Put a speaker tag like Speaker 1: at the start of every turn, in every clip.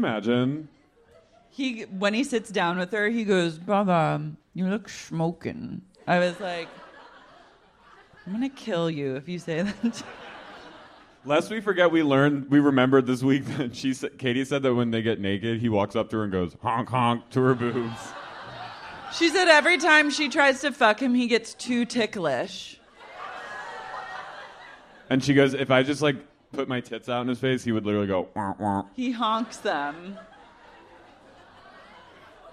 Speaker 1: Imagine?
Speaker 2: He when he sits down with her, he goes, "Brother, um, you look smoking." I was like, "I'm gonna kill you if you say that."
Speaker 1: Lest we forget, we learned, we remembered this week that she said, Katie said that when they get naked, he walks up to her and goes honk honk to her boobs.
Speaker 2: she said every time she tries to fuck him, he gets too ticklish.
Speaker 1: And she goes, if I just like put my tits out in his face, he would literally go wah, wah.
Speaker 2: He honks them.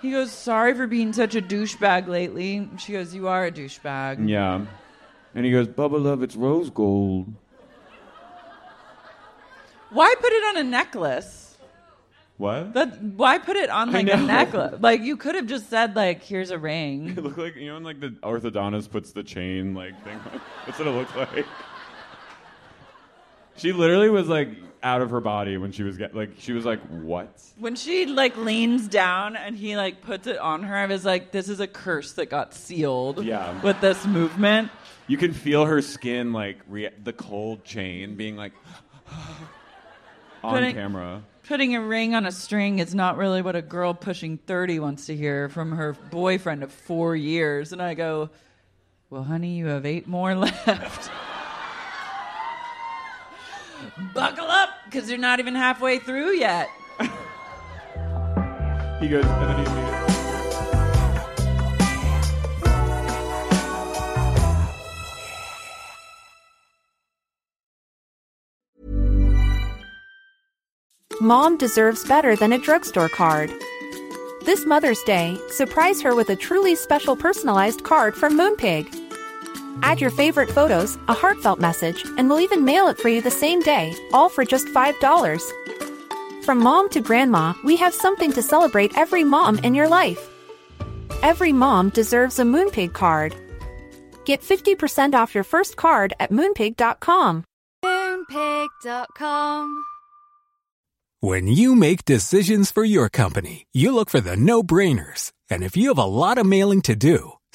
Speaker 2: He goes, "Sorry for being such a douchebag lately." She goes, "You are a douchebag."
Speaker 1: Yeah. And he goes, Bubba love, it's rose gold.
Speaker 2: Why put it on a necklace?
Speaker 1: What?
Speaker 2: That why put it on like a necklace? Like you could have just said like, "Here's a ring."
Speaker 1: It looked like you know when like the orthodontist puts the chain like thing. That's what it looked like. She literally was like out of her body when she was get like she was like what?
Speaker 2: When she like leans down and he like puts it on her, I was like, "This is a curse that got sealed."
Speaker 1: Yeah.
Speaker 2: With this movement,
Speaker 1: You can feel her skin like rea- the cold chain being like on
Speaker 2: Putting-
Speaker 1: camera.
Speaker 2: putting a ring on a string is not really what a girl pushing thirty wants to hear from her boyfriend of four years. And I go, "Well, honey, you have eight more left." Buckle up, because you're not even halfway through yet.
Speaker 1: He goes and then he
Speaker 3: Mom deserves better than a drugstore card. This Mother's Day, surprise her with a truly special personalized card from Moonpig. Add your favorite photos, a heartfelt message, and we'll even mail it for you the same day, all for just $5. From mom to grandma, we have something to celebrate every mom in your life. Every mom deserves a Moonpig card. Get 50% off your first card at moonpig.com.
Speaker 4: Moonpig.com.
Speaker 5: When you make decisions for your company, you look for the no brainers. And if you have a lot of mailing to do,